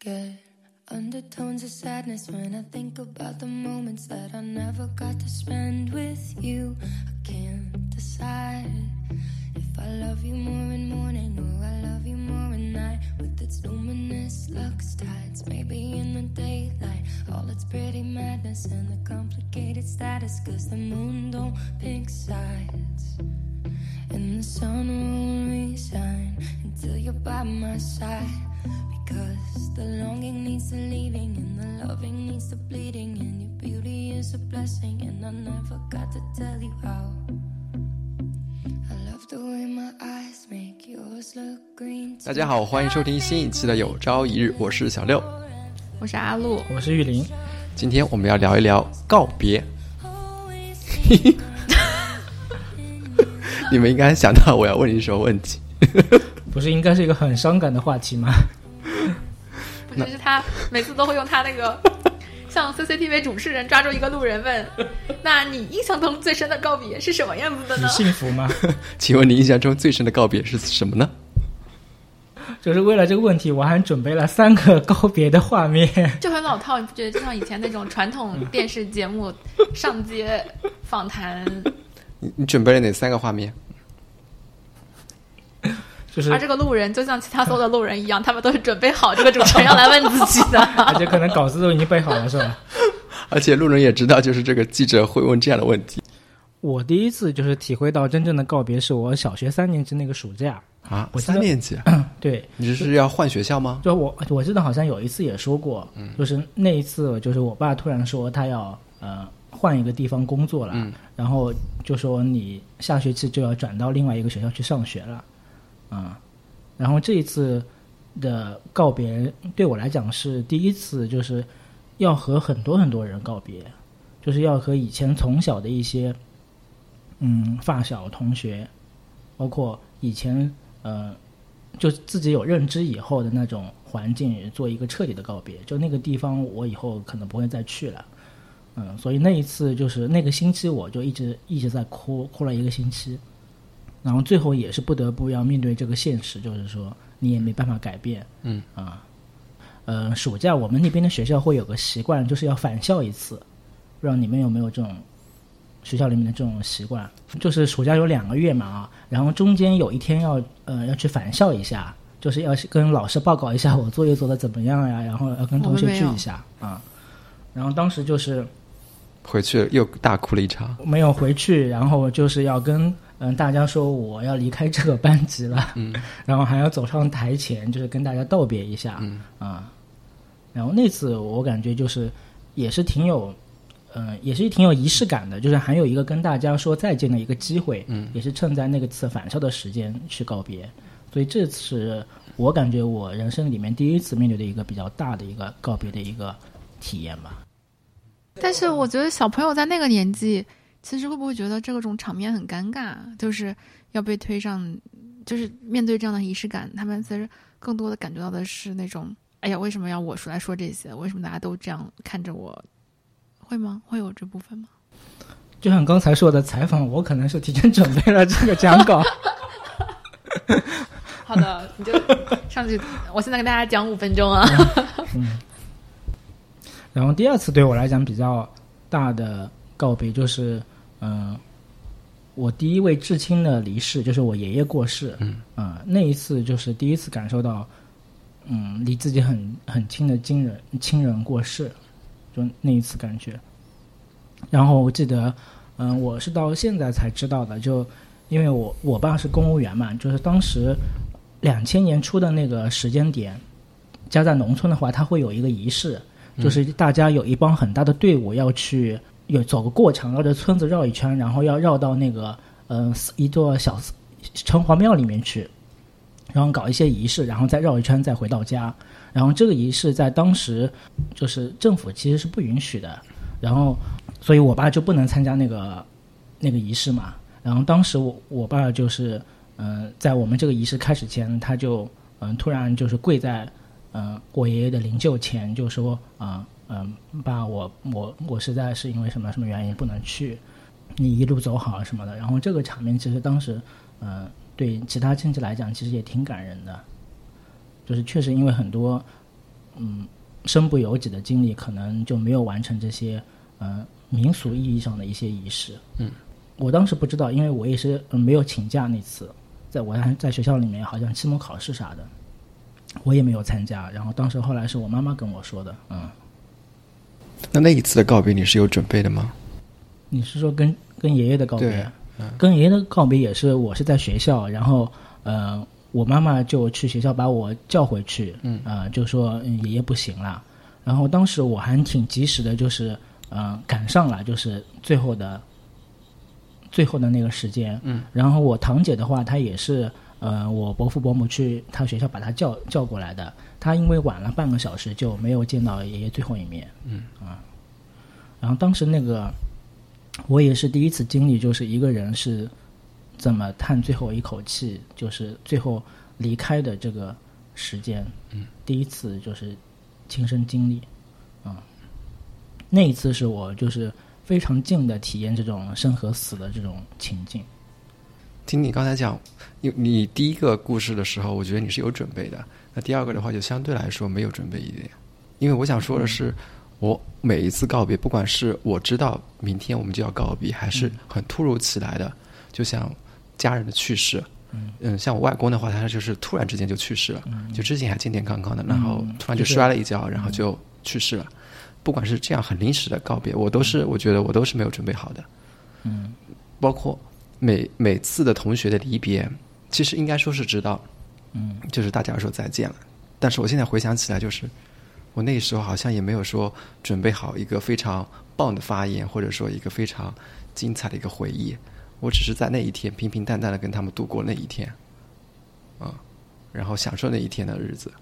get undertones of sadness when I think about the moments that I never got to spend with you. I can't decide if I love you more in morning or I love you more at night. With its luminous lux tides, maybe in the daylight, all its pretty madness and the complicated status. Cause the moon don't pick sides. And the sun won't resign until you're by my side. Because the longing needs the leaving, and the loving needs the bleeding, and your beauty is a blessing, and I never got to tell you how. I love the way my eyes make yours look green. 大家好，欢迎收听新一期的《有朝一日》，我是小六。我是阿露，我是玉林，今天我们要聊一聊告别。你们应该想到我要问你什么问题？不是应该是一个很伤感的话题吗？不是是他每次都会用他那个 像 CCTV 主持人抓住一个路人问：“那你印象中最深的告别是什么样子的你呢幸福吗？请问你印象中最深的告别是什么呢？就是为了这个问题，我还准备了三个告别的画面。？”就很老套，你不觉得就像以前那种传统电视节目上街访谈，你你准备了哪三个画面？就是而这个路人就像其他所有的路人一样，他们都是准备好这个主持人要来问自己的。而且可能稿子都已经背好了，是吧？而且路人也知道，就是这个记者会问这样的问题我第一次就是体会到真正的告别，是我小学三年级那个暑假。啊。我三年级，对，你这是要换学校吗？就我我记得好像有一次也说过，就是那一次就是我爸突然说他要呃换一个地方工作了，嗯然后就说你下学期就要转到另外一个学校去上学了，啊、然后这一次的告别对我来讲是第一次，就是要和很多很多人告别，就是要和以前从小的一些嗯发小同学，包括以前呃就自己有认知以后的那种环境做一个彻底的告别。就那个地方，我以后可能不会再去了。嗯，所以那一次就是那个星期，我就一直一直在哭，哭了一个星期。然后最后也是不得不要面对这个现实，就是说你也没办法改变。嗯啊，呃，暑假我们那边的学校会有个习惯，就是要返校一次。不知道你们有没有这种学校里面的这种习惯？就是暑假有两个月嘛啊，然后中间有一天要呃要去返校一下，就是要跟老师报告一下我作业做的怎么样呀，然后要跟同学聚一下啊。然后当时就是回去又大哭了一场。没有回去，然后就是要跟嗯大家说我要离开这个班级了，嗯。然后还要走上台前，就是跟大家道别一下，嗯。啊，然后那次我感觉就是也是挺有，嗯、也是挺有仪式感的，就是还有一个跟大家说再见的一个机会，嗯。也是趁在那个次返校的时间去告别，所以这次我感觉我人生里面第一次面对的一个比较大的一个告别的一个体验吧。但是我觉得小朋友在那个年纪，其实会不会觉得这种场面很尴尬？就是要被推上，就是面对这样的仪式感，他们其实更多的感觉到的是那种，哎呀，为什么要我说来说这些？为什么大家都这样看着我？会吗？会有这部分吗？就像刚才说的采访，我可能是提前准备了这个讲稿。好的，你就上去。我现在跟大家讲五分钟啊。嗯然后第二次对我来讲比较大的告别就是，嗯、我第一位至亲的离世，就是我爷爷过世。嗯，啊、那一次就是第一次感受到，嗯，离自己很很亲的亲人亲人过世，就那一次感觉。然后我记得，嗯、我是到现在才知道的，就因为我我爸是公务员嘛，就是当时两千年初的那个时间点，家在农村的话，他会有一个仪式。就是大家有一帮很大的队伍要去有走个过场，绕着村子绕一圈，然后要绕到那个呃一座小城隍庙里面去，然后搞一些仪式，然后再绕一圈再回到家。然后这个仪式在当时就是政府其实是不允许的，然后所以我爸就不能参加那个那个仪式嘛。然后当时我我爸就是嗯、在我们这个仪式开始前，他就嗯、突然就是跪在嗯、我爷爷的灵柩前，就说啊嗯、爸我我我实在是因为什么什么原因不能去，你一路走好什么的。然后这个场面其实当时嗯、呃对其他亲戚来讲其实也挺感人的，就是确实因为很多嗯身不由己的经历，可能就没有完成这些呃民俗意义上的一些仪式。嗯，我当时不知道，因为我也是、嗯没有请假那次，在我还在学校里面好像期末考试啥的，我也没有参加。然后当时后来是我妈妈跟我说的，嗯，那那一次的告别你是有准备的吗？你是说跟跟爷爷的告别？嗯跟爷爷的告别也是我是在学校，然后呃，我妈妈就去学校把我叫回去，嗯呃，就说嗯爷爷不行了。然后当时我还挺及时的，就是呃赶上了，就是最后的最后的那个时间。嗯，然后我堂姐的话，她也是呃我伯父伯母去她学校把她叫叫过来的，她因为晚了半个小时就没有见到爷爷最后一面。嗯啊，然后当时那个。我也是第一次经历，就是一个人是怎么叹最后一口气，就是最后离开的这个时间。嗯，第一次就是亲身经历，啊、那一次是我就是非常近的体验这种生和死的这种情境。听你刚才讲，你你第一个故事的时候，我觉得你是有准备的。那第二个的话，就相对来说没有准备一点。因为我想说的是，我每一次告别，不管是我知道明天我们就要告别，还是很突如其来的，就像家人的去世。嗯像我外公的话，他就是突然之间就去世了，就之前还健健康康的，然后突然就摔了一跤，然后就去世了。不管是这样很临时的告别，我都是我觉得我都是没有准备好的。嗯包括每每次的同学的离别，其实应该说是知道，嗯就是大家说再见了。但是我现在回想起来，就是我那时候好像也没有说准备好一个非常棒的发言，或者说一个非常精彩的一个回忆。我只是在那一天平平淡淡的跟他们度过那一天，啊，然后享受那一天的日子。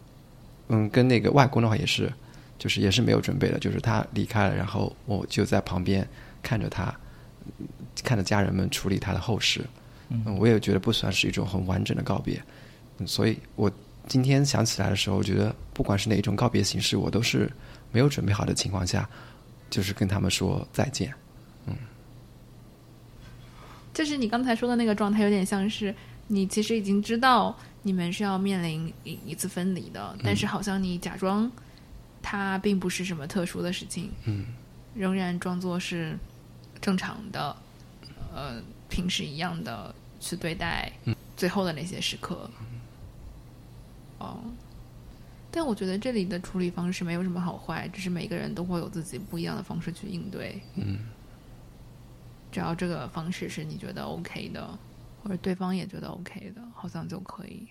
嗯，跟那个外公的话也是，就是也是没有准备的，就是他离开了，然后我就在旁边看着他，嗯看着家人们处理他的后事。嗯，我也觉得不算是一种很完整的告别。嗯，所以我今天想起来的时候，我觉得不管是哪一种告别形式，我都是没有准备好的情况下，就是跟他们说再见。嗯就是你刚才说的那个状态，有点像是你其实已经知道你们是要面临一一次分离的，但是好像你假装它并不是什么特殊的事情，嗯，仍然装作是正常的，呃，平时一样的去对待最后的那些时刻。哦，但我觉得这里的处理方式没有什么好坏，只是每个人都会有自己不一样的方式去应对。嗯，只要这个方式是你觉得 OK 的，或者对方也觉得 OK 的，好像就可以。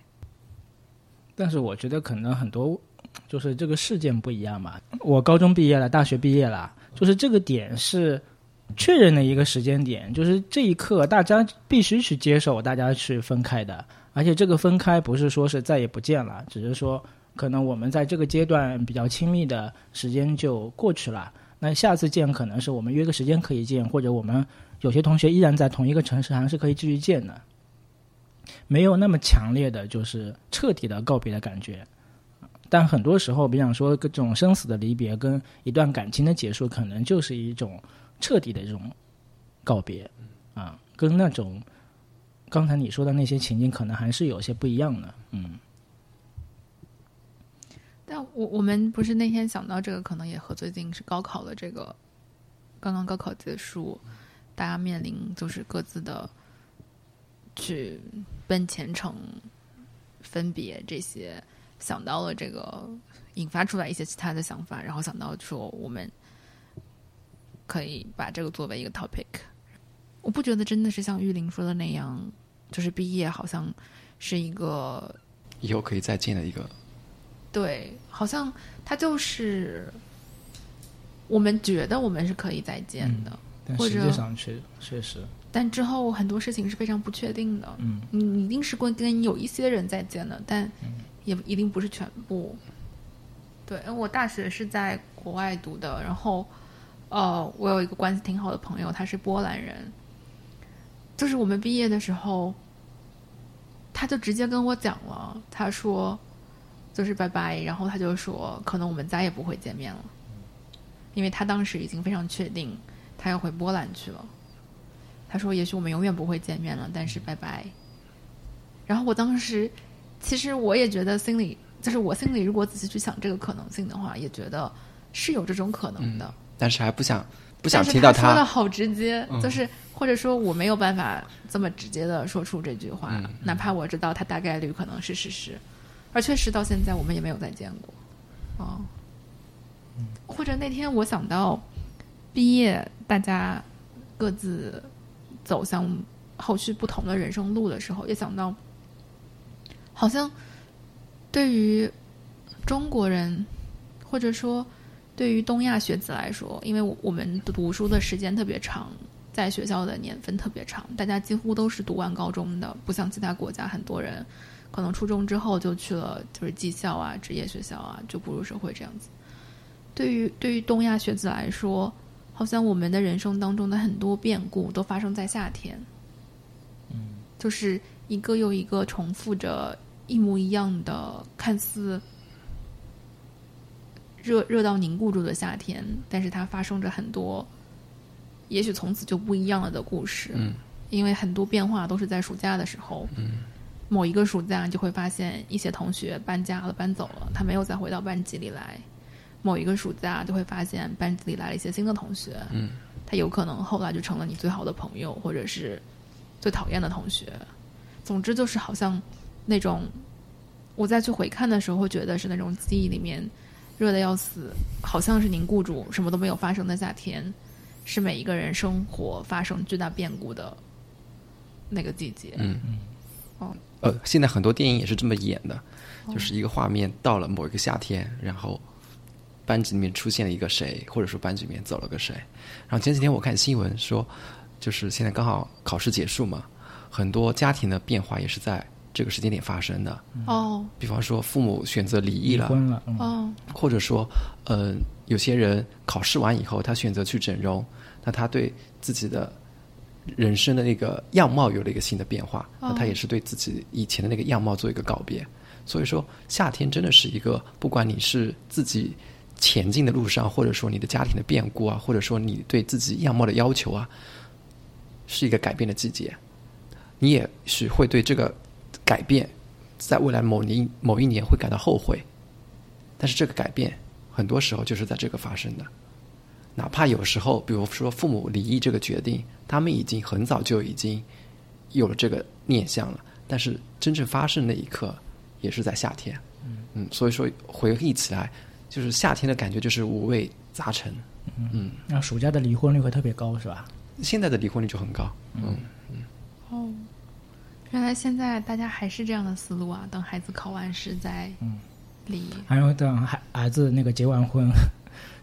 但是我觉得可能很多就是这个事件不一样嘛。我高中毕业了，大学毕业了，就是这个点是确认的一个时间点，就是这一刻大家必须去接受，大家去分开的。而且这个分开不是说是再也不见了，只是说可能我们在这个阶段比较亲密的时间就过去了。那下次见可能是我们约个时间可以见，或者我们有些同学依然在同一个城市，还是可以继续见的。没有那么强烈的就是彻底的告别的感觉。但很多时候，比方说各种生死的离别跟一段感情的结束，可能就是一种彻底的这种告别啊，跟那种刚才你说的那些情景，可能还是有些不一样的。嗯但我我们不是那天想到这个，可能也和最近是高考的这个，刚刚高考结束，大家面临就是各自的去奔前程、分别这些，想到了这个，引发出来一些其他的想法，然后想到说我们可以把这个作为一个 topic。我不觉得真的是像玉林说的那样，就是毕业好像是一个以后可以再见的一个，对，好像他就是我们觉得我们是可以再见的，但实或者际上确确实，但之后很多事情是非常不确定的。嗯你一定是会跟有一些人再见的，但也一定不是全部。对，因为我大学是在国外读的，然后哦，我有一个关系挺好的朋友，他是波兰人，就是我们毕业的时候，他就直接跟我讲了，他说就是拜拜，然后他就说可能我们再也不会见面了，因为他当时已经非常确定他要回波兰去了。他说：“也许我们永远不会见面了，但是拜拜。”然后我当时，其实我也觉得心里就是我心里如果仔细去想这个可能性的话，也觉得是有这种可能的。但是还不想不想听到他。说的好直接，嗯。就是或者说我没有办法这么直接的说出这句话，嗯。哪怕我知道他大概率可能是事实，而确实到现在我们也没有再见过。哦，或者那天我想到毕业，大家各自走向后续不同的人生路的时候，也想到，好像对于中国人，或者说对于东亚学子来说，因为我我们读书的时间特别长，在学校的年份特别长，大家几乎都是读完高中的，不像其他国家很多人可能初中之后就去了就是技校啊、职业学校啊，就步入社会这样子。对于对于东亚学子来说，好像我们的人生当中的很多变故都发生在夏天，嗯，就是一个又一个重复着一模一样的，看似热热到凝固住的夏天，但是它发生着很多，也许从此就不一样了的故事。嗯，因为很多变化都是在暑假的时候。嗯，某一个暑假，你就会发现一些同学搬家了、搬走了，他没有再回到班级里来。某一个暑假，就会发现班级里来了一些新的同学。嗯，他有可能后来就成了你最好的朋友，或者是最讨厌的同学。总之，就是好像那种我再去回看的时候，会觉得是那种记忆里面热的要死，好像是凝固住，什么都没有发生的夏天，是每一个人生活发生巨大变故的那个季节。嗯哦，呃，现在很多电影也是这么演的，哦就是一个画面到了某一个夏天，然后班级里面出现了一个谁，或者说班级里面走了个谁。然后前几天我看新闻说，就是现在刚好考试结束嘛，很多家庭的变化也是在这个时间点发生的。哦比方说，父母选择离异了，婚了，嗯，哦或者说，呃，有些人考试完以后，他选择去整容，那他对自己的人生的那个样貌有了一个新的变化，哦那他也是对自己以前的那个样貌做一个告别。所以说，夏天真的是一个，不管你是自己前进的路上，或者说你的家庭的变故啊，或者说你对自己样貌的要求啊，是一个改变的季节。你也许会对这个改变，在未来某年某一年会感到后悔，但是这个改变很多时候就是在这个发生的。哪怕有时候，比如说父母离异这个决定，他们已经很早就已经有了这个念想了，但是真正发生那一刻，也是在夏天。嗯，所以说回忆起来，就是夏天的感觉就是五味杂陈。嗯，那暑假的离婚率会特别高，是吧？现在的离婚率就很高。嗯，哦，原来现在大家还是这样的思路啊！等孩子考完试再嗯离。还有等孩儿子那个结完婚，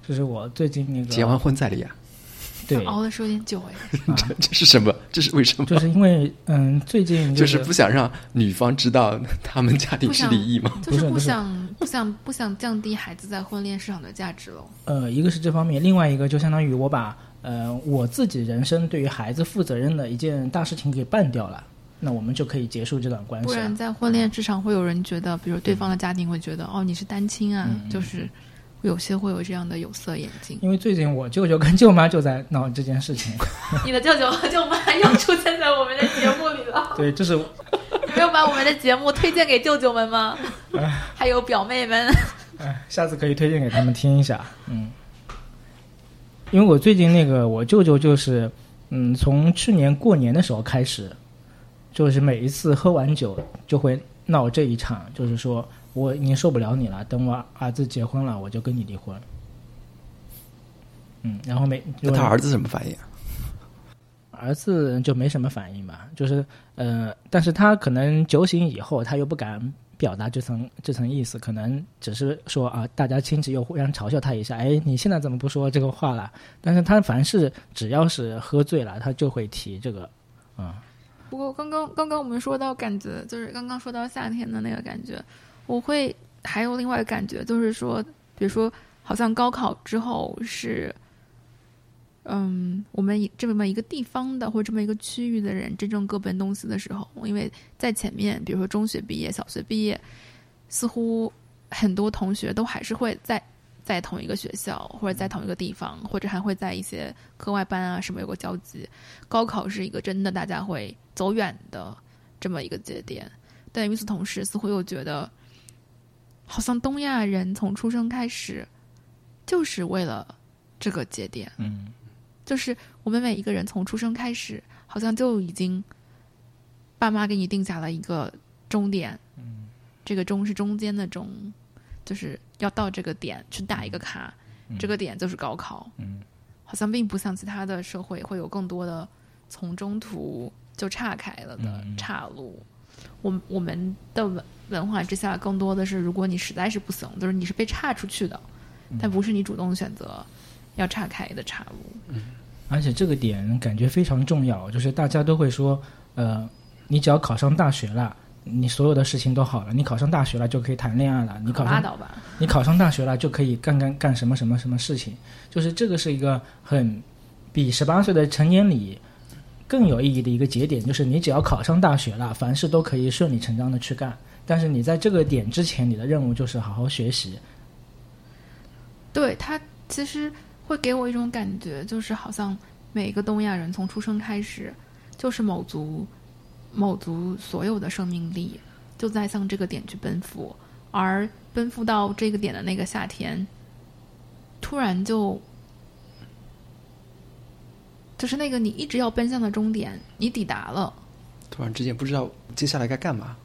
就是我最近那个结完婚再离啊，对，熬的是有点久哎。这这是什么？这是为什么？就是因为嗯，最近就是是不想让女方知道他们家庭是离异吗？就是不想不想不想降低孩子在婚恋市场的价值了。呃，一个是这方面，另外一个就相当于我把呃我自己人生对于孩子负责任的一件大事情给办掉了，那我们就可以结束这段关系了。不然在婚恋市场会有人觉得，比如对方的家庭会觉得，哦，你是单亲啊，嗯就是有些会有这样的有色眼镜。因为最近我舅舅跟舅妈就在闹这件事情，你的舅舅和舅妈又 出现在我们的节目里了，对，这是你没有把我们的节目推荐给舅舅们吗？还有表妹们。哎，下次可以推荐给他们听一下，嗯，因为我最近那个我舅舅就是，嗯，从去年过年的时候开始，就是每一次喝完酒就会闹这一场，就是说我已经受不了你了，等我儿子结婚了，我就跟你离婚。嗯，然后没那他儿子什么反应啊？儿子就没什么反应吧，就是呃，但是他可能酒醒以后，他又不敢表达这层这层意思，可能只是说啊，大家亲戚又互相嘲笑他一下，哎，你现在怎么不说这个话了？但是他凡是只要是喝醉了，他就会提这个，嗯，不过刚刚刚刚我们说到感觉，就是刚刚说到夏天的那个感觉，我会还有另外一个感觉，就是说，比如说，好像高考之后是，嗯，我们这么一个地方的或者这么一个区域的人真正各奔东西的时候，因为在前面，比如说中学毕业、小学毕业，似乎很多同学都还是会在在同一个学校或者在同一个地方，或者还会在一些课外班啊什么有个交集。高考是一个真的大家会走远的这么一个节点，但与此同时，似乎又觉得好像东亚人从出生开始，就是为了这个节点，嗯。就是我们每一个人从出生开始，好像就已经爸妈给你定下了一个终点，嗯。这个终是中间的终，就是要到这个点去打一个卡，嗯。这个点就是高考。嗯。好像并不像其他的社会会有更多的从中途就岔开了的嗯岔路。我我们的文文化之下，更多的是如果你实在是不行，就是你是被岔出去的，嗯。但不是你主动选择要岔开的岔路。嗯。而且这个点感觉非常重要，就是大家都会说，呃，你只要考上大学了，你所有的事情都好了，你考上大学了就可以谈恋爱了，你考上拉倒吧，你考上大学了就可以干干干什么什么什么事情，就是这个是一个很比十八岁的成年礼更有意义的一个节点，就是你只要考上大学了，凡事都可以顺理成章的去干。但是你在这个点之前，你的任务就是好好学习。对他其实会给我一种感觉，就是好像每个东亚人从出生开始，就是某族某族所有的生命力就在向这个点去奔赴，而奔赴到这个点的那个夏天，突然就就是那个你一直要奔向的终点，你抵达了。突然之间不知道接下来该干嘛。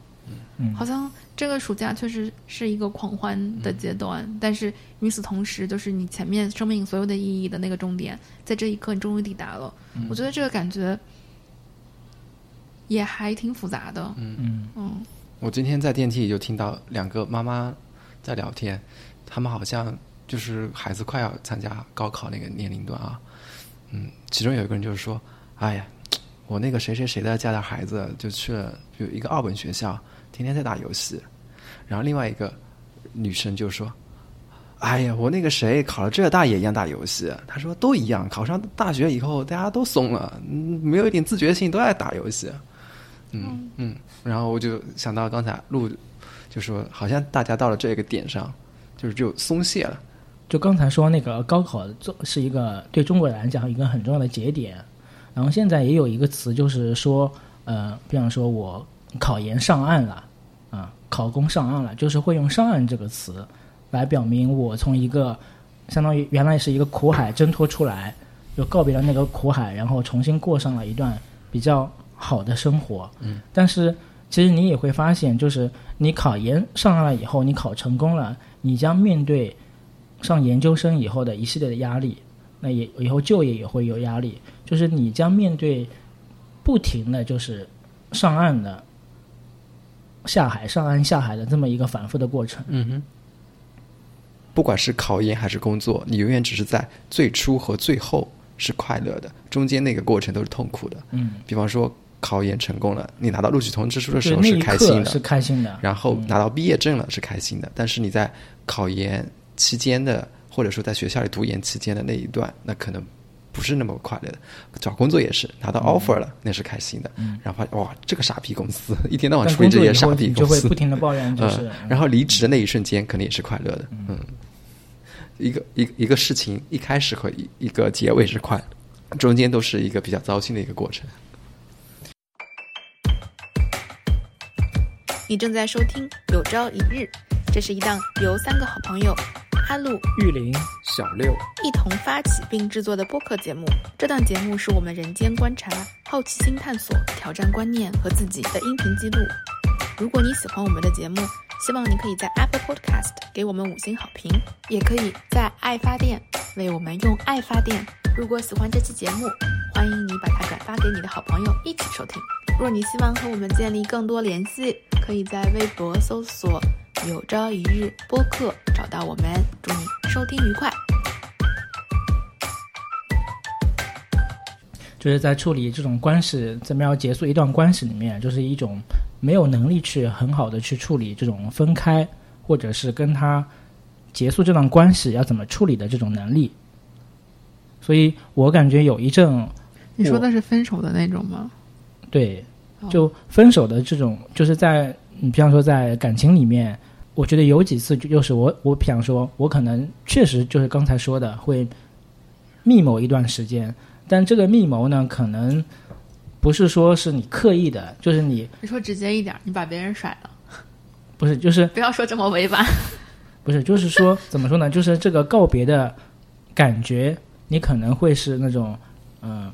嗯好像这个暑假确实是一个狂欢的阶段，但是与此同时，就是你前面生命所有的意义的那个终点，在这一刻你终于抵达了。我觉得这个感觉也还挺复杂的。嗯嗯，我今天在电梯里就听到两个妈妈在聊天，他们好像就是孩子快要参加高考那个年龄段啊，嗯，其中有一个人就是说，哎呀，我那个谁谁谁的家的孩子就去了有一个二本学校，天天在打游戏，然后另外一个女生就说。哎呀，我那个谁考了浙大也一样打游戏。她说都一样，考上大学以后大家都松了，嗯，没有一点自觉性，都爱打游戏。嗯嗯，然后我就想到刚才陆就说，好像大家到了这个点上，就是就松懈了。就刚才说那个高考做是一个对中国人来讲一个很重要的节点，然后现在也有一个词就是说，呃，比方说我考研上岸了，啊，考公上岸了，就是会用上岸这个词来表明我从一个相当于原来是一个苦海挣脱出来，就告别了那个苦海，然后重新过上了一段比较好的生活。嗯，但是其实你也会发现，就是你考研上岸了以后，你考成功了，你将面对上研究生以后的一系列的压力，那也以后就业也会有压力，就是你将面对不停的就是上岸的下海、上岸下海的这么一个反复的过程。嗯哼，不管是考研还是工作，你永远只是在最初和最后是快乐的，中间那个过程都是痛苦的。嗯，比方说考研成功了，你拿到录取通知书的时，候是开心的，是开心的。然后拿到毕业证了是开心的，但是你在考研期间的，或者说在学校里读研期间的那一段，那可能不是那么快乐的。找工作也是拿到 offer 了，那是开心的，然后发现哇，这个傻逼公司一天到晚但处理这些傻逼公司就会不，停的抱怨，就是嗯，然后离职的那一瞬间肯定也是快乐的，嗯，一个一个一个事情一开始和一一个结尾是快乐，中间都是一个比较糟心的一个过程。你正在收听《有朝一日》，这是一档由三个好朋友阿路、玉林小六，一同发起并制作的播客节目。这档节目是我们人间观察、好奇心探索、挑战观念和自己的音频记录。如果你喜欢我们的节目，希望你可以在 Apple Podcast 给我们五星好评，也可以在爱发电为我们用爱发电。如果喜欢这期节目，欢迎你把它转发给你的好朋友一起收听。若你希望和我们建立更多联系，可以在微博搜索“有朝一日播客”找到我们。祝你收听愉快。就是在处理这种关系，怎么样结束一段关系里面，就是一种没有能力去很好的去处理这种分开，或者是跟他结束这段关系要怎么处理的这种能力。所以我感觉有一阵，你说的是分手的那种吗？对哦，就分手的这种，就是在你比方说在感情里面，我觉得有几次就就是我我想说，我可能确实就是刚才说的会密谋一段时间，但这个密谋呢，可能不是说是你刻意的，就是你你说直接一点，你把别人甩了。不是，就是不要说这么委婉。不是，就是说怎么说呢？就是这个告别的感觉，你可能会是那种，嗯、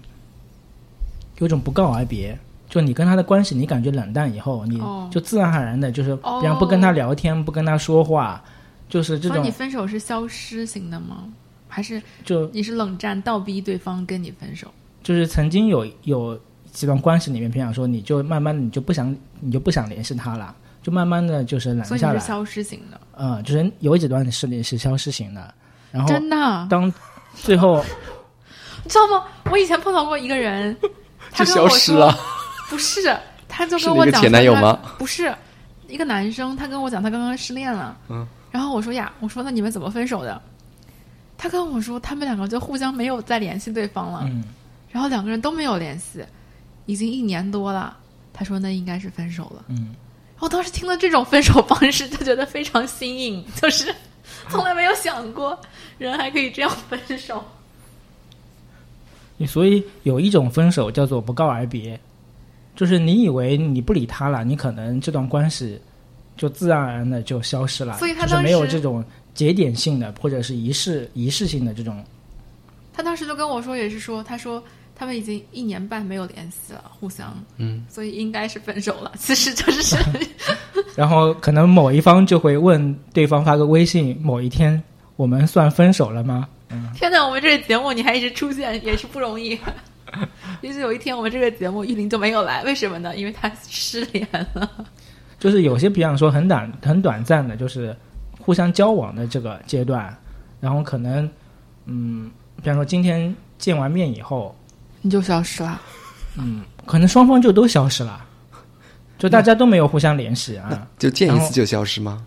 有种不告而别。就你跟他的关系，你感觉冷淡以后，你哦就自然而然的，就是哦比方不跟他聊天，不跟他说话，就是这种所以你分手是消失型的吗？还是就你是冷战倒逼对方跟你分手？就是曾经有有几段关系里面，比方说你就慢慢的你就不想你就不想联系他了，就慢慢的就是冷下来，所以是消失型的，嗯，就是有几段是你是消失型的，然后真的？当最后 你知道吗？我以前碰到过一个人，他就跟我说消失了，不是，他就是跟我讲前男友吗？不是，一个男生，他跟我讲他刚刚失恋了。嗯，然后我说呀，我说那你们怎么分手的？他跟我说他们两个就互相没有再联系对方了，嗯然后两个人都没有联系，已经一年多了。他说那应该是分手了。嗯。我当时听了这种分手方式，就觉得非常新颖，就是从来没有想过人还可以这样分手。所以有一种分手叫做不告而别，就是你以为你不理他了，你可能这段关系就自然而然的就消失了，所以他就是没有这种节点性的或者是仪式仪式性的这种，他当时就跟我说，也是说，他说他们已经一年半没有联系了，互相，嗯，所以应该是分手了。其实就是 然后可能某一方就会问对方发个微信，某一天我们算分手了吗？嗯天哪，我们这个节目你还一直出现，也是不容易。也许有一天我们这个节目玉林就没有来，为什么呢？因为他失联了。就是有些比方说很短很短暂的，就是互相交往的这个阶段，然后可能嗯，比方说今天见完面以后，你就消失了。嗯，可能双方就都消失了，就大家都没有互相联系啊。就见一次就消失吗？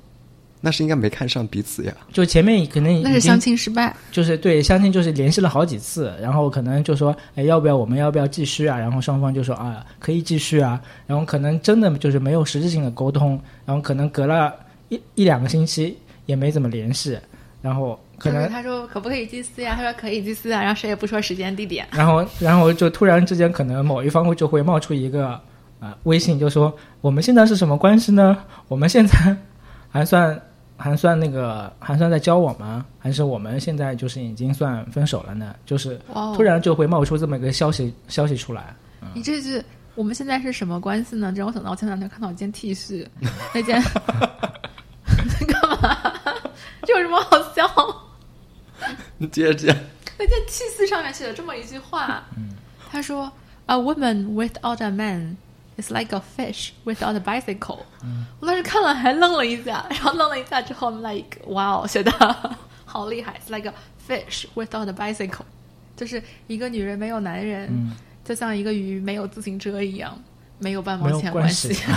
那是应该没看上彼此呀。就前面可能已经那是相亲失败。就是对相亲就是联系了好几次，然后可能就说，哎，要不要我们要不要继续啊？然后双方就说啊，可以继续啊。然后可能真的就是没有实质性的沟通，然后可能隔了一一两个星期也没怎么联系，然后可能他说可不可以祭祀呀？他说可以祭祀啊，然后谁也不说时间地点。然后，然后就突然之间，可能某一方就会冒出一个呃微信，就说我们现在是什么关系呢？我们现在还算还算那个还算在交往吗？还是我们现在就是已经算分手了呢？就是突然就会冒出这么一个消息消息出来。你这句我们现在是什么关系呢？这让我想到我前两天看到一件 T 恤，那件 干嘛？这有什么好笑？你接着讲。那件 T 恤上面写了这么一句话，他说：“A woman without a man is like a fish without a bicycle。我当时看了还愣了一下，然后愣了一下之后 like，哇哦，写的好厉害，It's like a fish without a bicycle，就是一个女人没有男人，嗯，就像一个鱼没有自行车一样，没有半毛钱关系。系。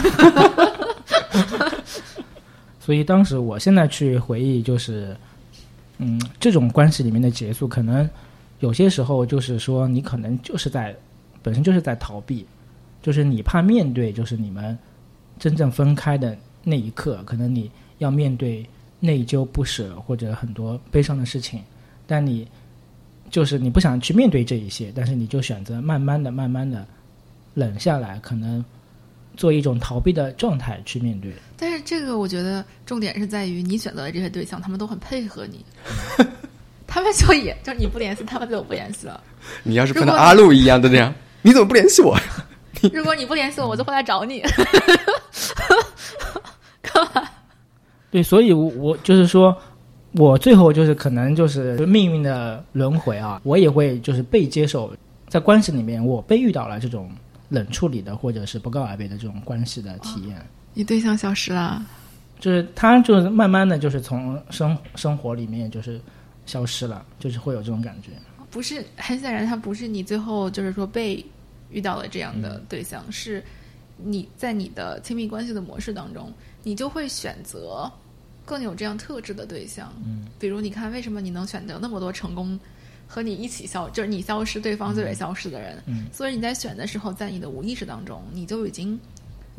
所以当时我现在去回忆，就是嗯，这种关系里面的结束，可能有些时候就是说，你可能就是在本身就是在逃避，就是你怕面对，就是你们真正分开的那一刻，可能你要面对内疚、不舍或者很多悲伤的事情，但你就是你不想去面对这一些，但是你就选择慢慢的、慢慢的冷下来，可能做一种逃避的状态去面对。但是这个我觉得重点是在于你选择的这些对象，他们都很配合你，他们就也就你不联系，他们就不联系了。你要是碰到阿路一样的那样，你怎么不联系我呀？如果你不联系我，我就会来找你。干嘛对，所以我，我就是说，我最后就是可能就是命运的轮回啊，我也会就是被接受，在关系里面，我被遇到了这种冷处理的或者是不告而别的这种关系的体验，你对象消失了，就是他就是慢慢的就是从生生活里面就是消失了，就是会有这种感觉。不是很显然，他不是你最后就是说被遇到了这样的对象，是你在你的亲密关系的模式当中，你就会选择更有这样特质的对象。嗯，比如你看，为什么你能选择那么多成功和你一起消，就是你消失，对方就也消失的人？嗯，所以你在选的时候，在你的无意识当中，你就已经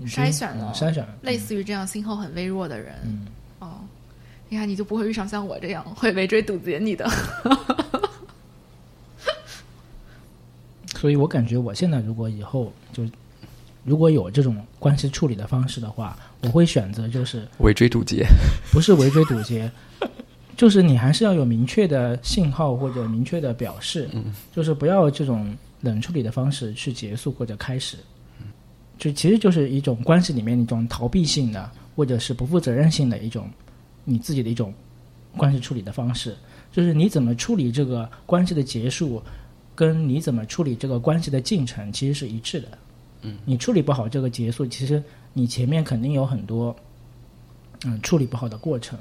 筛选了嗯筛选了，类似于这样信号很微弱的人。嗯，哦，你看，你就不会遇上像我这样会围追堵截你的。所以我感觉我现在如果以后就如果有这种关系处理的方式的话，我会选择就是围追堵截，不是围追堵截，就是你还是要有明确的信号或者明确的表示，嗯。就是不要这种冷处理的方式去结束或者开始，就其实就是一种关系里面一种逃避性的或者是不负责任性的一种你自己的一种关系处理的方式，就是你怎么处理这个关系的结束，跟你怎么处理这个关系的进程其实是一致的。嗯，你处理不好这个结束，其实你前面肯定有很多嗯处理不好的过程。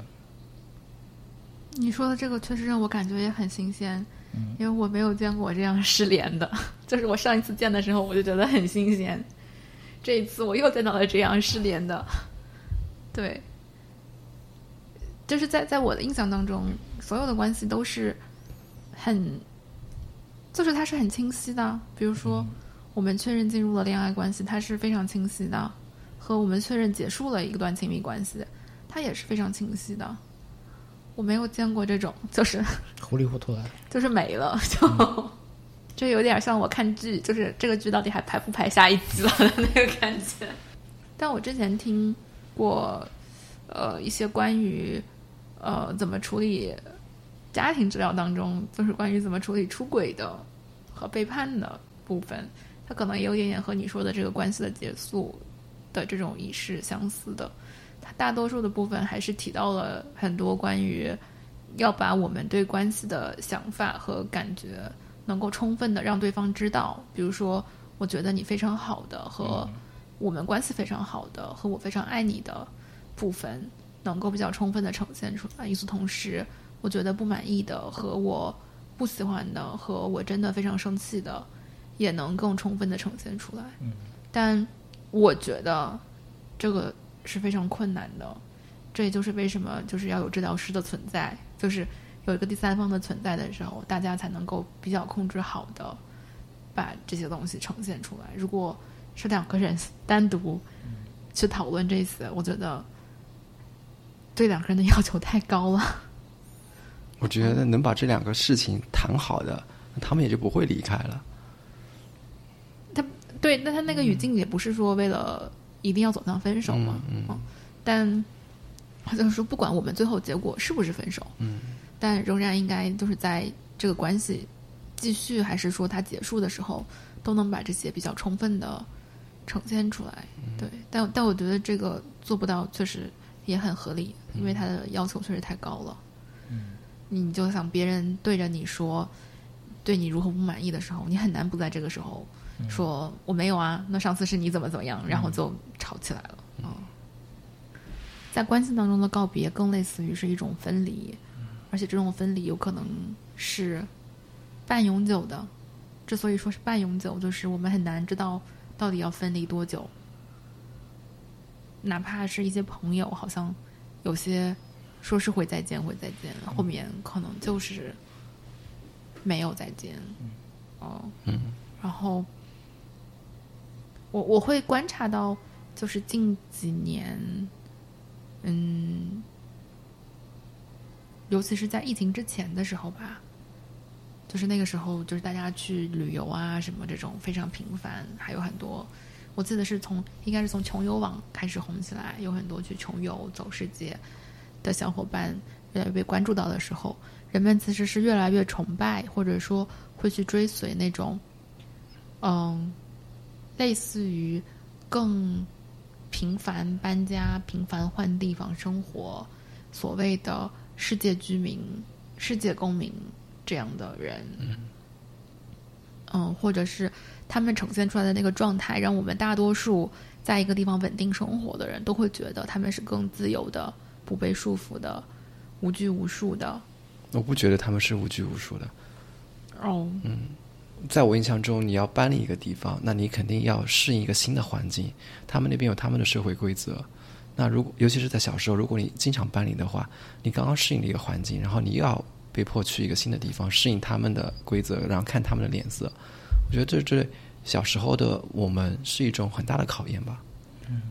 你说的这个确实让我感觉也很新鲜，因为我没有见过这样失联的。就是我上一次见的时候，我就觉得很新鲜，这一次我又见到了这样失联的。对，就是在在我的印象当中，所有的关系都是很，就是它是很清晰的。比如说，我们确认进入了恋爱关系，它是非常清晰的；和我们确认结束了一段亲密关系，它也是非常清晰的。我没有见过这种，就是 糊里糊涂的，就是没了，就就有点像我看剧，就是这个剧到底还排不排下一集了的 那个感觉。但我之前听过，呃，一些关于呃怎么处理家庭治疗当中，就是关于怎么处理出轨的和背叛的部分，它可能也有点点和你说的这个关系的结束的这种仪式相似的。它大多数的部分还是提到了很多关于要把我们对关系的想法和感觉能够充分的让对方知道，比如说，我觉得你非常好的和我们关系非常好的和我非常爱你的部分，能够比较充分的呈现出来。与此同时，我觉得不满意的和我不喜欢的和我真的非常生气的，也能更充分的呈现出来。嗯，但我觉得这个是非常困难的。这也就是为什么就是要有治疗师的存在，就是有一个第三方的存在的时候，大家才能够比较控制好的把这些东西呈现出来。如果是两个人 单独去讨论这些，我觉得对两个人的要求太高了。我觉得能把这两个事情谈好的，他们也就不会离开了。他对，那他那个语境也不是说为了一定要走向分手嘛，嗯嗯但就是说不管我们最后结果是不是分手，嗯但仍然应该就是在这个关系继续还是说它结束的时候，都能把这些比较充分的呈现出来。对，但但我觉得这个做不到，确实也很合理，因为他的要求确实太高了。嗯，你就想别人对着你说对你如何不满意的时候，你很难不在这个时候说我没有啊，那上次是你怎么怎么样，然后就吵起来了。嗯，在关系当中的告别更类似于是一种分离，而且这种分离有可能是半永久的。之所以说是半永久，就是我们很难知道到底要分离多久。哪怕是一些朋友，好像有些说是会再见，会再见，后面可能就是没有再见。哦，嗯然后我我会观察到，就是近几年，嗯，尤其是在疫情之前的时候吧，就是那个时候，就是大家去旅游啊什么这种非常频繁，还有很多，我记得是从应该是从穷游网开始红起来，有很多去穷游走世界的小伙伴越来越被关注到的时候，人们其实是越来越崇拜，或者说会去追随那种，嗯，类似于更频繁搬家、频繁换地方生活，所谓的世界居民、世界公民这样的人，嗯，或者是他们呈现出来的那个状态，让我们大多数在一个地方稳定生活的人都会觉得他们是更自由的、不被束缚的、无拘无束的。我不觉得他们是无拘无束的。哦，嗯在我印象中，你要搬离一个地方，那你肯定要适应一个新的环境。他们那边有他们的社会规则。那如果尤其是在小时候，如果你经常搬离的话，你刚刚适应了一个环境，然后你又要被迫去一个新的地方，适应他们的规则，然后看他们的脸色。我觉得这这小时候的我们是一种很大的考验吧。嗯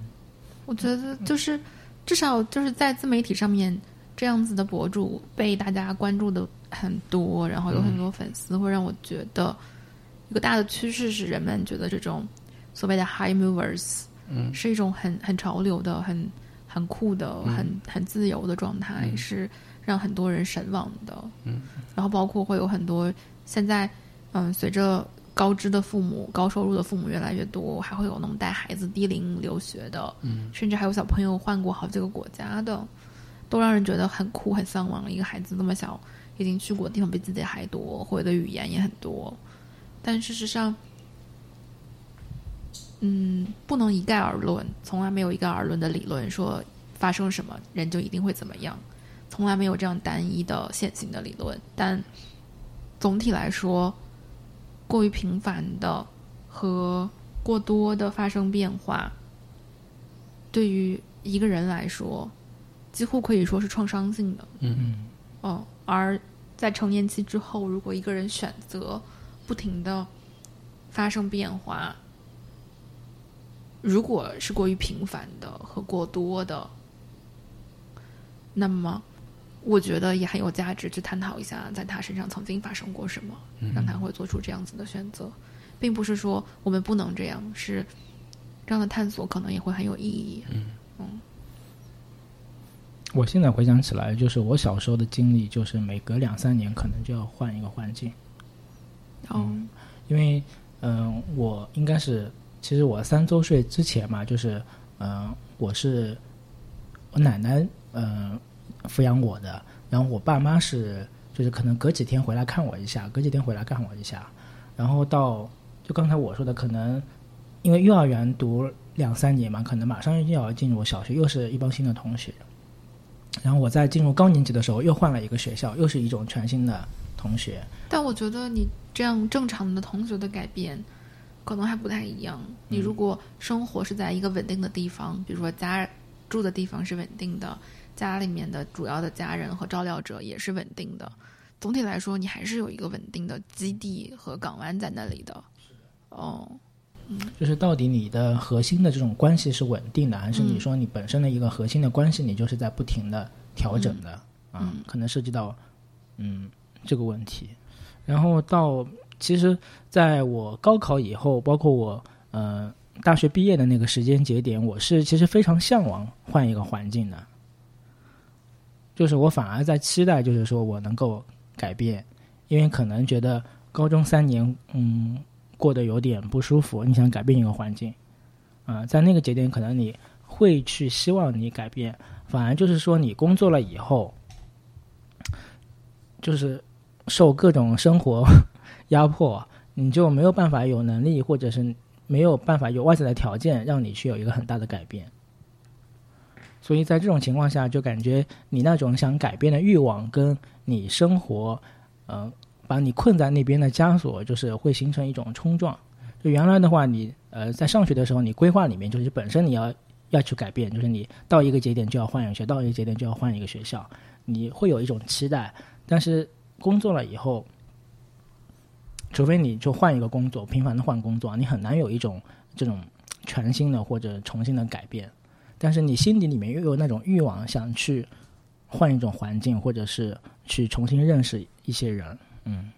我觉得就是至少就是在自媒体上面，这样子的博主被大家关注的很多，然后有很多粉丝，会让我觉得一个大的趋势是人们觉得这种所谓的 high movers，嗯。是一种很很潮流的、很很酷的、嗯很很自由的状态，嗯。是让很多人神往的。嗯，然后包括会有很多现在，嗯，随着高知的父母、高收入的父母越来越多，还会有那种带孩子低龄留学的，嗯，甚至还有小朋友换过好几个国家的，都让人觉得很酷、很向往。一个孩子那么小，已经去过的地方比自己还多，会的语言也很多，但事实上。嗯，不能一概而论，从来没有一概而论的理论说发生什么人就一定会怎么样，从来没有这样单一的线性的理论。但总体来说，过于频繁的和过多的发生变化，对于一个人来说，几乎可以说是创伤性的。嗯嗯哦，而在成年期之后，如果一个人选择不停的发生变化，如果是过于频繁的和过多的，那么我觉得也很有价值去探讨一下，在他身上曾经发生过什么，让他会做出这样子的选择，并不是说我们不能这样，是这样的探索可能也会很有意义。嗯。嗯。我现在回想起来，就是我小时候的经历，就是每隔两三年可能就要换一个环境，哦，因为嗯、我应该是其实我三周岁之前嘛，就是嗯、我是我奶奶嗯、抚养我的，然后我爸妈是就是可能隔几天回来看我一下，隔几天回来看我一下，然后到就刚才我说的，可能因为幼儿园读两三年嘛，可能马上又要进入小学，又是一帮新的同学。然后我在进入高年级的时候，又换了一个学校，又是一种全新的同学。但我觉得你这样正常的同学的改变，可能还不太一样。你如果生活是在一个稳定的地方，比如说家住的地方是稳定的，家里面的主要的家人和照料者也是稳定的，总体来说，你还是有一个稳定的基地和港湾在那里的。哦，就是到底你的核心的这种关系是稳定的，还是你说你本身的一个核心的关系，你就是在不停的调整的、啊？可能涉及到嗯这个问题。然后到其实在我高考以后，包括我呃大学毕业的那个时间节点，我是其实非常向往换一个环境的，就是我反而在期待，就是说我能够改变，因为可能觉得高中三年嗯过得有点不舒服，你想改变一个环境，啊、在那个节点可能你会去希望你改变，反而就是说你工作了以后，就是受各种生活 压迫，你就没有办法有能力，或者是没有办法有外在的条件让你去有一个很大的改变。所以在这种情况下，就感觉你那种想改变的欲望，跟你生活，呃，把你困在那边的枷锁，就是会形成一种冲撞。就原来的话，你呃在上学的时候，你规划里面就是本身你要要去改变，就是你到一个节点就要换一个学，到一个节点就要换一个学校，你会有一种期待。但是工作了以后，除非你就换一个工作，频繁的换工作，你很难有一种这种全新的或者重新的改变。但是你心底里面又有那种欲望，想去换一种环境，或者是去重新认识一些人。嗯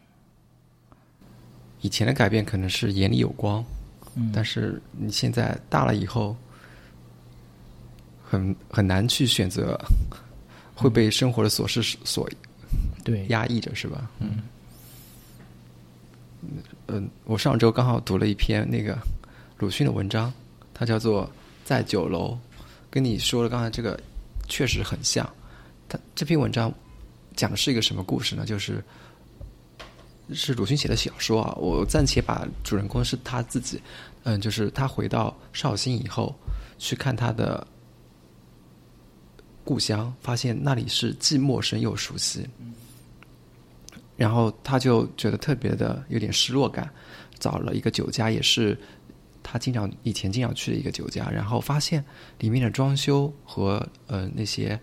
以前的改变可能是眼里有光，嗯，但是你现在大了以后，很很难去选择，会被生活的琐事所对，压抑着，是吧？嗯。嗯，我上周刚好读了一篇那个鲁迅的文章，它叫做《在酒楼》，跟你说的刚才这个确实很像。他这篇文章讲的是一个什么故事呢？就是是鲁迅写的小说啊。我暂且把主人公是他自己，嗯，就是他回到绍兴以后，去看他的故乡，发现那里是既陌生又熟悉。然后他就觉得特别的有点失落感，找了一个酒家，也是他经常以前经常去的一个酒家，然后发现里面的装修和呃那些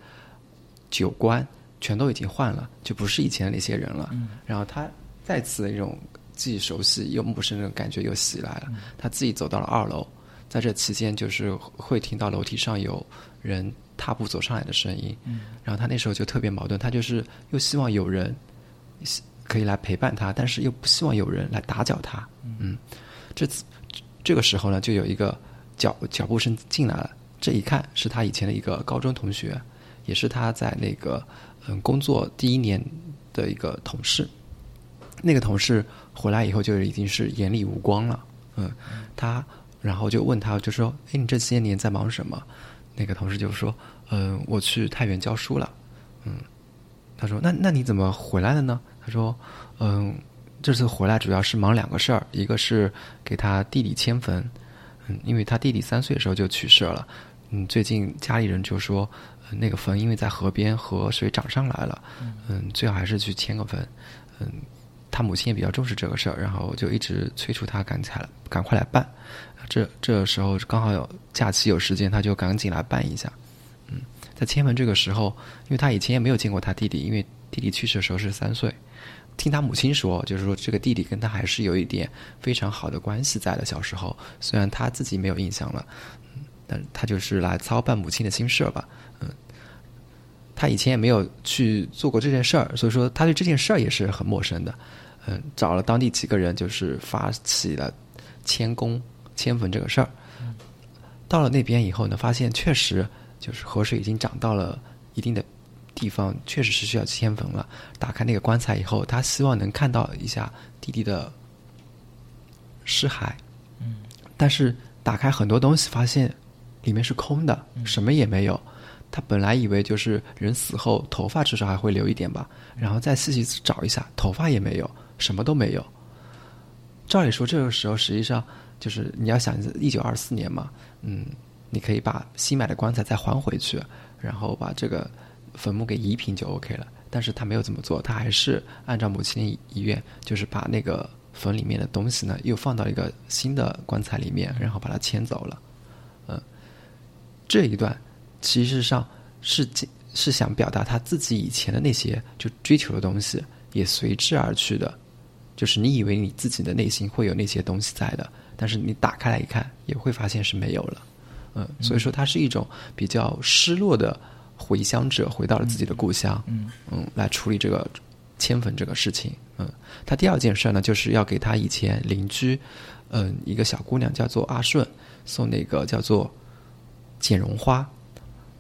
酒官全都已经换了，就不是以前的那些人了。然后他再次那种既熟悉又陌生的感觉又袭来了，他自己走到了二楼，在这期间就是会听到楼梯上有人踏步走上来的声音，嗯然后他那时候就特别矛盾，他就是又希望有人。可以来陪伴他，但是又不希望有人来打搅他。嗯，这次这个时候呢，就有一个脚脚步声进来了。这一看是他以前的一个高中同学，也是他在那个嗯工作第一年的一个同事。那个同事回来以后就已经是眼里无光了，嗯，他然后就问他就说：“哎，你这些年在忙什么？”那个同事就说：“嗯，我去太原教书了。”嗯，他说：“那那你怎么回来了呢？”他说：“嗯，这次回来主要是忙两个事儿，一个是给他弟弟迁坟，嗯，因为他弟弟三岁的时候就去世了。”嗯，最近家里人就说，那个坟因为在河边，河水涨上来了，嗯，最好还是去迁个坟。嗯，他母亲也比较重视这个事儿，然后就一直催促他赶起来赶快来办。这这时候刚好有假期有时间，他就赶紧来办一下。嗯，在迁坟这个时候，因为他以前也没有见过他弟弟，因为弟弟去世的时候是三岁。听他母亲说，就是说这个弟弟跟他还是有一点非常好的关系在的。小时候，虽然他自己没有印象了。嗯，他就是来操办母亲的心事儿吧，嗯，他以前也没有去做过这件事儿，所以说他对这件事儿也是很陌生的，嗯，找了当地几个人，就是发起了迁工迁坟这个事儿。到了那边以后呢，发现确实就是河水已经涨到了一定的地方，确实是需要迁坟了。打开那个棺材以后，他希望能看到一下弟弟的尸骸，嗯，但是打开很多东西，发现。里面是空的，什么也没有。他本来以为就是人死后头发至少还会留一点吧，然后再细细找一下，头发也没有，什么都没有。照理说，这个时候实际上就是你要想一九二四年嘛，嗯，你可以把新买的棺材再还回去，然后把这个坟墓给移平就 OK 了。但是他没有这么做，他还是按照母亲的遗愿，就是把那个坟里面的东西呢又放到一个新的棺材里面，然后把它迁走了。嗯这一段，其实上是是想表达他自己以前的那些就追求的东西，也随之而去的。就是你以为你自己的内心会有那些东西在的，但是你打开来一看，也会发现是没有了。嗯，所以说它是一种比较失落的回乡者，回到了自己的故乡。嗯嗯，来处理这个迁坟这个事情。嗯，他第二件事呢，就是要给他以前邻居，嗯，一个小姑娘叫做阿顺，送那个叫做。剪绒花，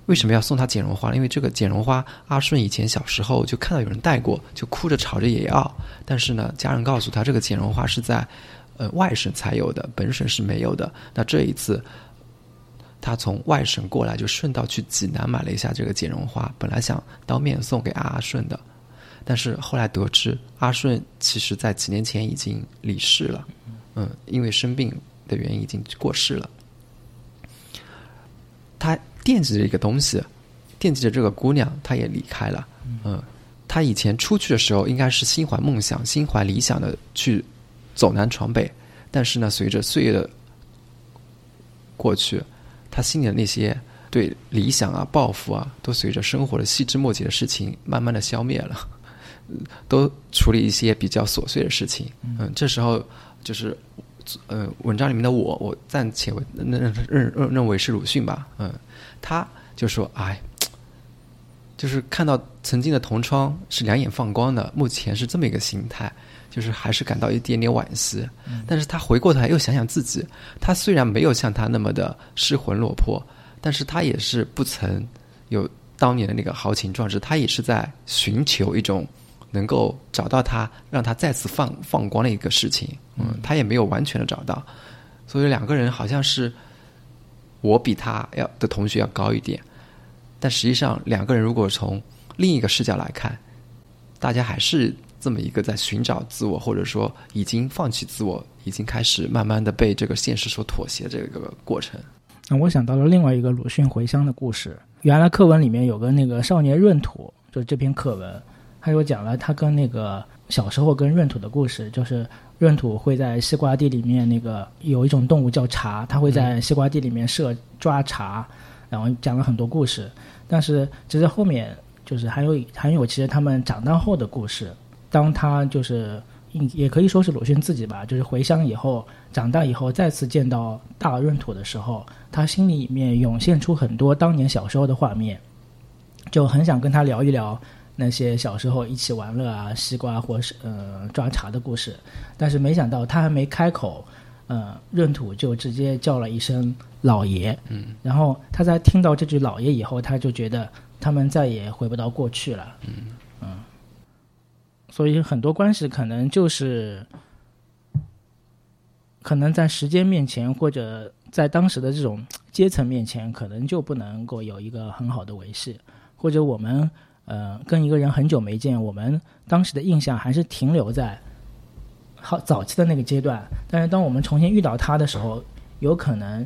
为什么要送她剪绒花？因为这个剪绒花，阿顺以前小时候就看到有人戴过，就哭着吵着也要。但是呢，家人告诉他，这个剪绒花是在呃外省才有的，本省是没有的。那这一次，他从外省过来，就顺道去济南买了一下这个剪绒花，本来想当面送给阿顺的，但是后来得知，阿顺其实在几年前已经离世了，嗯，因为生病的原因已经过世了。他惦记着一个东西，惦记着这个姑娘，他也离开了。嗯，他以前出去的时候，应该是心怀梦想、心怀理想的去走南闯北，但是呢，随着岁月的过去，他心里的那些对理想啊、抱负啊，都随着生活的细枝末节的事情慢慢的消灭了，都处理一些比较琐碎的事情。嗯，这时候就是。呃，文章里面的我，我暂且为认认认认为是鲁迅吧。嗯，他就说：“哎，就是看到曾经的同窗是两眼放光的，目前是这么一个心态，就是还是感到一点点惋惜。但是他回过头来又想想自己，他虽然没有像他那么的失魂落魄，但是他也是不曾有当年的那个豪情壮志，他也是在寻求一种。”能够找到他，让他再次放放光的一个事情，嗯，他也没有完全的找到，所以两个人好像是我比他要的同学要高一点，但实际上两个人如果从另一个视角来看，大家还是这么一个在寻找自我，或者说已经放弃自我，已经开始慢慢的被这个现实所妥协这个过程。那我想到了另外一个鲁迅回乡的故事，原来课文里面有个那个少年闰土，就是这篇课文。他又讲了他跟那个小时候跟闰土的故事，就是闰土会在西瓜地里面那个有一种动物叫茶，他会在西瓜地里面设抓茶，然后讲了很多故事。但是其实后面就是还有还有其实他们长大后的故事。当他就是也可以说是鲁迅自己吧，就是回乡以后长大以后再次见到大闰土的时候，他心里面涌现出很多当年小时候的画面，就很想跟他聊一聊。那些小时候一起玩乐啊，西瓜或是呃抓茶的故事，但是没想到他还没开口，呃，闰土就直接叫了一声“老爷”，嗯，然后他在听到这句“老爷”以后，他就觉得他们再也回不到过去了，嗯所以很多关系可能就是，可能在时间面前，或者在当时的这种阶层面前，可能就不能够有一个很好的维系，或者我们呃跟一个人很久没见，我们当时的印象还是停留在好早期的那个阶段，但是当我们重新遇到他的时候，有可能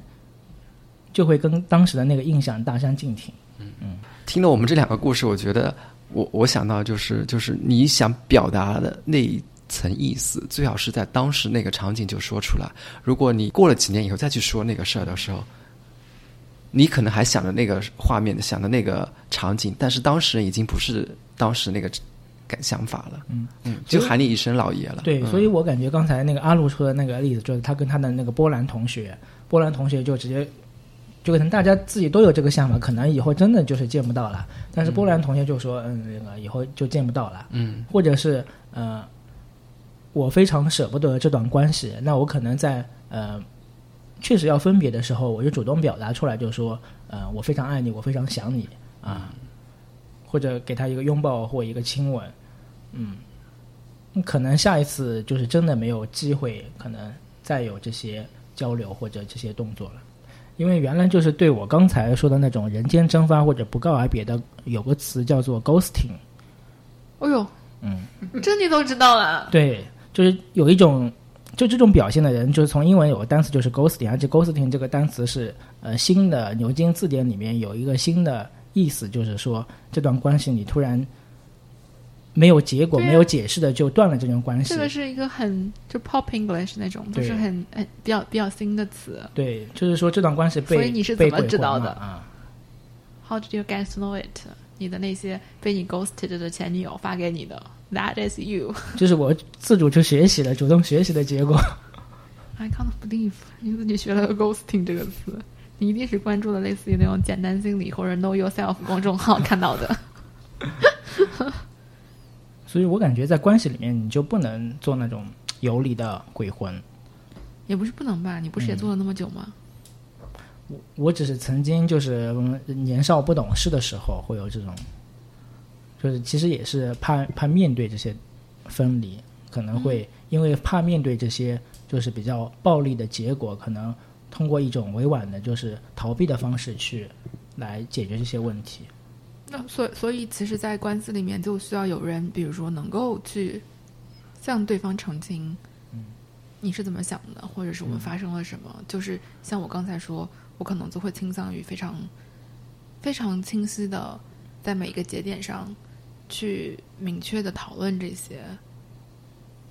就会跟当时的那个印象大相径庭。嗯嗯听了我们这两个故事，我觉得我我想到就是就是你想表达的那一层意思，最好是在当时那个场景就说出来。如果你过了几年以后再去说那个事儿的时候，你可能还想着那个画面，想着那个场景，但是当事人已经不是当时那个感想法了。嗯嗯，就喊你一声老爷了。对，嗯所以我感觉刚才那个阿路说的那个例子，就是他跟他的那个波兰同学，波兰同学就直接，就可能大家自己都有这个想法，可能以后真的就是见不到了。但是波兰同学就说，嗯，那个以后就见不到了，嗯或者是呃，我非常舍不得这段关系，那我可能在呃。确实要分别的时候，我就主动表达出来，就说，呃，我非常爱你，我非常想你啊，或者给他一个拥抱或一个亲吻，嗯，可能下一次就是真的没有机会，可能再有这些交流或者这些动作了。因为原来就是对我刚才说的那种人间蒸发或者不告而别的，有个词叫做 ghosting。哎呦，嗯，这你都知道了？对，就是有一种就这种表现的人，就是从英文有个单词就是 ghosting，而且 ghosting 这个单词是呃新的牛津字典里面有一个新的意思，就是说这段关系你突然没有结果、啊没有解释的就断了这种关系。这个是一个很就 pop English 那种，就是很很比较比较新的词。对，就是说这段关系被所以你是怎么知道的？How did you get to know it？你的那些被你 ghosted 的前女友发给你的，That is you。就是我自主去学习的、主动学习的结果。I can't believe 你自己学了个 ghosting 这个词，你一定是关注了类似于那种简单心理或者 Know Yourself 公众号看到的。所以我感觉在关系里面，你就不能做那种游离的鬼魂。也不是不能吧？你不是也做了那么久吗？我我只是曾经就是嗯年少不懂事的时候会有这种，就是其实也是怕怕面对这些分离，可能会因为怕面对这些就是比较暴力的结果，可能通过一种委婉的，就是逃避的方式去来解决这些问题。那所所以，其实，在关系里面就需要有人，比如说能够去向对方澄清，你是怎么想的，或者是我们发生了什么。就是像我刚才说，我可能就会倾向于非常非常清晰的，在每一个节点上去明确的讨论这些。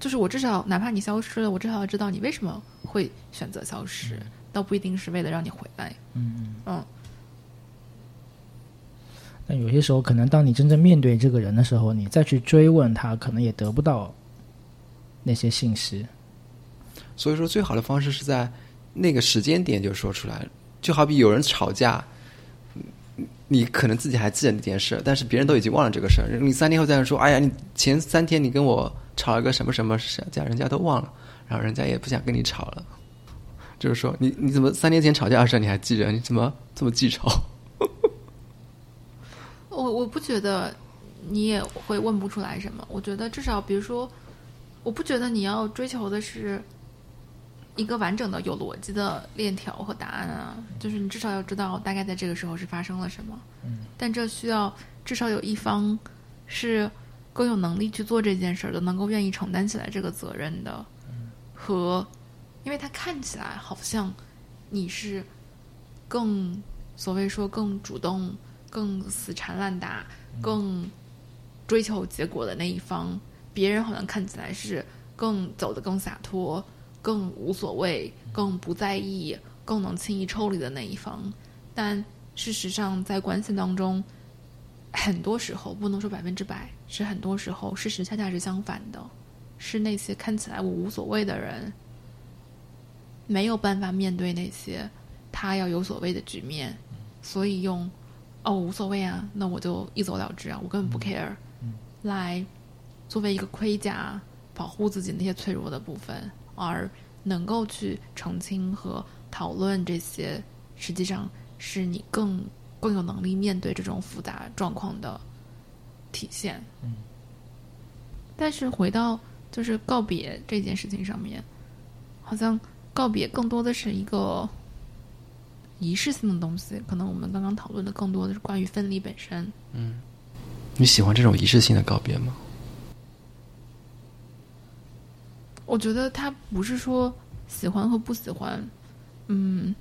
就是我至少哪怕你消失了，我至少要知道你为什么会选择消失，倒不一定是为了让你回来。嗯，嗯，但有些时候，可能当你真正面对这个人的时候，你再去追问他，可能也得不到那些信息。所以说，最好的方式是在那个时间点就说出来。就好比有人吵架，你可能自己还记得那件事，但是别人都已经忘了这个事儿。你三天后再说，哎呀，你前三天你跟我吵了个什么什么事，这样人家都忘了，然后人家也不想跟你吵了。就是说，你你怎么三年前吵架的事儿你还记着？你怎么这么记仇？我我不觉得你也会问不出来什么。我觉得至少，比如说，我不觉得你要追求的是一个完整的、有逻辑的链条和答案啊。就是你至少要知道大概在这个时候是发生了什么。嗯。但这需要至少有一方是更有能力去做这件事儿的，能够愿意承担起来这个责任的，和因为他看起来好像你是更所谓说更主动。更死缠烂打、更追求结果的那一方，别人好像看起来是更走得更洒脱、更无所谓、更不在意、更能轻易抽离的那一方。但事实上，在关系当中，很多时候不能说百分之百，是很多时候事实恰恰是相反的，是那些看起来我无所谓的人，没有办法面对那些他要有所谓的局面，所以用。哦，无所谓啊，那我就一走了之啊，我根本不 care，、来作为一个盔甲保护自己那些脆弱的部分，而能够去澄清和讨论这些，实际上是你更更有能力面对这种复杂状况的体现。嗯，但是回到就是告别这件事情上面，好像告别更多的是一个仪式性的东西。可能我们刚刚讨论的更多的是关于分离本身。嗯你喜欢这种仪式性的告别吗？我觉得他不是说喜欢和不喜欢，嗯，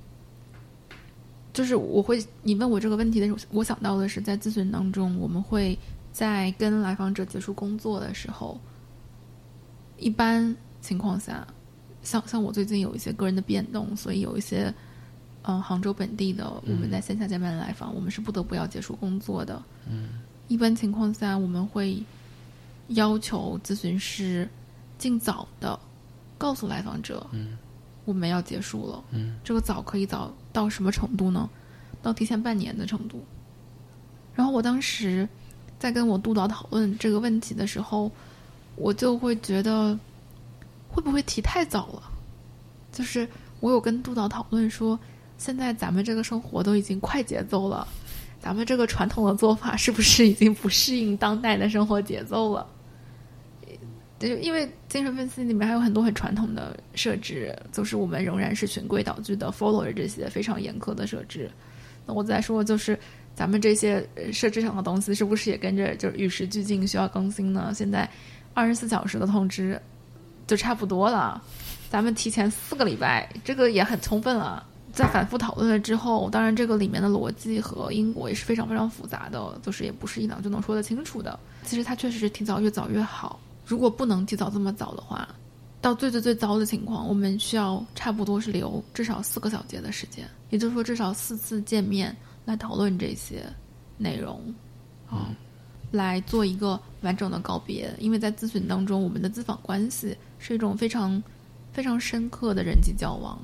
就是我会你问我这个问题的时候，我想到的是在咨询当中，我们会在跟来访者结束工作的时候，一般情况下，像像我最近有一些个人的变动，所以有一些嗯、呃杭州本地的我们在线下见面的来访，我们是不得不要结束工作的。嗯一般情况下，我们会要求咨询师尽早的告诉来访者，嗯我们要结束了。嗯这个早可以早到什么程度呢？到提前半年的程度。然后我当时在跟我督导讨论这个问题的时候，我就会觉得会不会提太早了？就是我有跟督导讨论说，现在咱们这个生活都已经快节奏了，咱们这个传统的做法是不是已经不适应当代的生活节奏了？就因为精神分析里面还有很多很传统的设置，就是我们仍然是循规蹈矩的 follow 着这些非常严苛的设置。那我再说，就是咱们这些设置上的东西，是不是也跟着就是与时俱进，需要更新呢？现在二十四小时的通知就差不多了，咱们提前四个礼拜，这个也很充分了。在反复讨论了之后，当然这个里面的逻辑和因果也是非常非常复杂的，就是也不是一两就能说得清楚的。其实它确实是提早越早越好。如果不能提早这么早的话，到最最最糟的情况，我们需要差不多是留至少四个小节的时间，也就是说至少四次见面来讨论这些内容，啊、来做一个完整的告别。因为在咨询当中，我们的咨访关系是一种非常非常深刻的人际交往，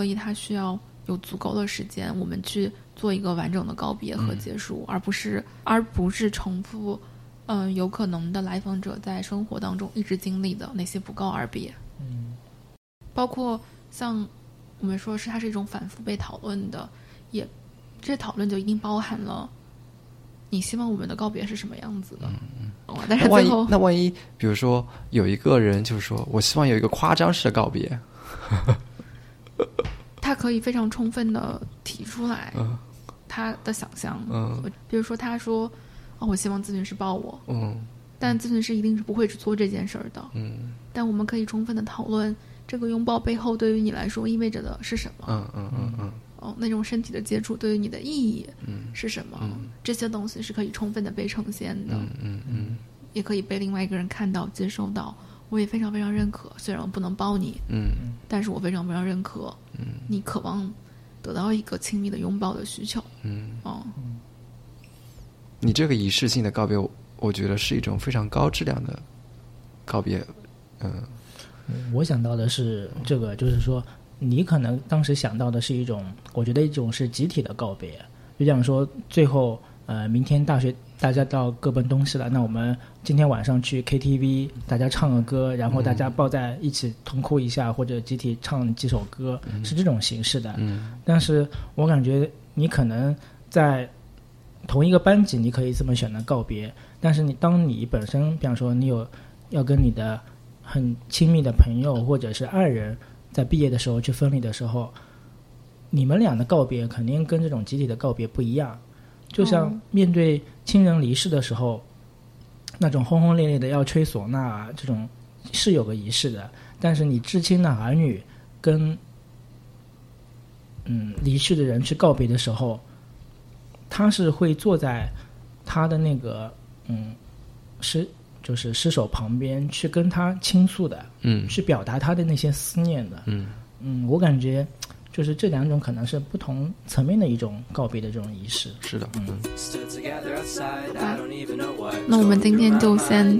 所以它需要有足够的时间，我们去做一个完整的告别和结束，而不是而不是重复。嗯，有可能的来访者在生活当中一直经历的那些不告而别，嗯包括像我们说是它是一种反复被讨论的，也这讨论就一定包含了你希望我们的告别是什么样子的。哦但是万一最后那万一，比如说有一个人就是说我希望有一个夸张式的告别，他可以非常充分的提出来嗯他的想象，嗯比如说他说：“哦，我希望咨询师抱我。”嗯但咨询师一定是不会去做这件事儿的。嗯但我们可以充分的讨论这个拥抱背后对于你来说意味着的是什么。嗯嗯嗯嗯哦，那种身体的接触对于你的意义嗯是什么？嗯这些东西是可以充分的被呈现的，嗯嗯嗯也可以被另外一个人看到、接收到。我也非常非常认可，虽然我不能抱你，嗯但是我非常非常认可嗯你渴望得到一个亲密的拥抱的需求。嗯，哦，你这个仪式性的告别，我我觉得是一种非常高质量的告别。嗯我想到的是这个，就是说，你可能当时想到的是一种，我觉得一种是集体的告别，就像说最后，呃，明天大学大家到各奔东西了，那我们今天晚上去 KTV，大家唱个歌，然后大家抱在一起痛哭一下，或者集体唱几首歌，是这种形式的。嗯但是我感觉你可能在同一个班级，你可以这么选择告别，但是你当你本身，比方说你有要跟你的很亲密的朋友或者是爱人在毕业的时候去分离的时候，你们俩的告别肯定跟这种集体的告别不一样。就像哦。面对亲人离世的时候，那种轰轰烈烈的要吹唢呐啊，这种是有个仪式的，但是你至亲的儿女跟嗯离去的人去告别的时候，他是会坐在他的那个嗯尸就是尸首旁边去跟他倾诉的，嗯。去表达他的那些思念的。嗯。嗯，我感觉就是这两种可能是不同层面的一种告别的这种仪式。是的，嗯。那我们今天就先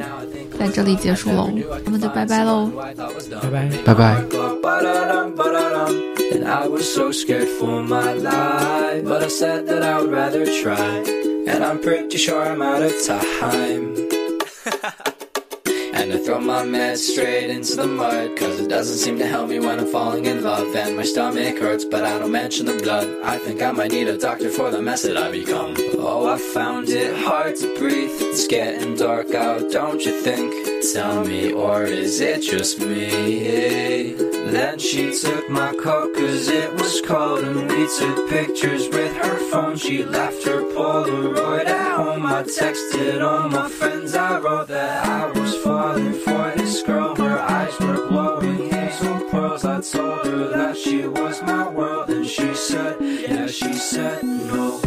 在这里结束喽，那么就拜拜喽。拜拜。拜拜。Ba-da-dum, ba-da-dum. And I was so scared for my life. But I said that I would rather try. And I'm pretty sure I'm out of time. And I throw my meds straight into the mud. Cause it doesn't seem to help me when I'm falling in love. And my stomach hurts, but I don't mention the blood. I think I might need a doctor for the mess that I become. Oh, I found it hard to breathe. It's getting dark out, don't you think? Tell me, or is it just me? Then she took my coat cause it was cold And we took pictures with her phone She left her Polaroid at home I texted all my friends I wrote that I I told her that she was my world And she said, yeah, she said no.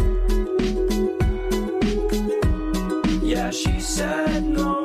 Yeah, she said no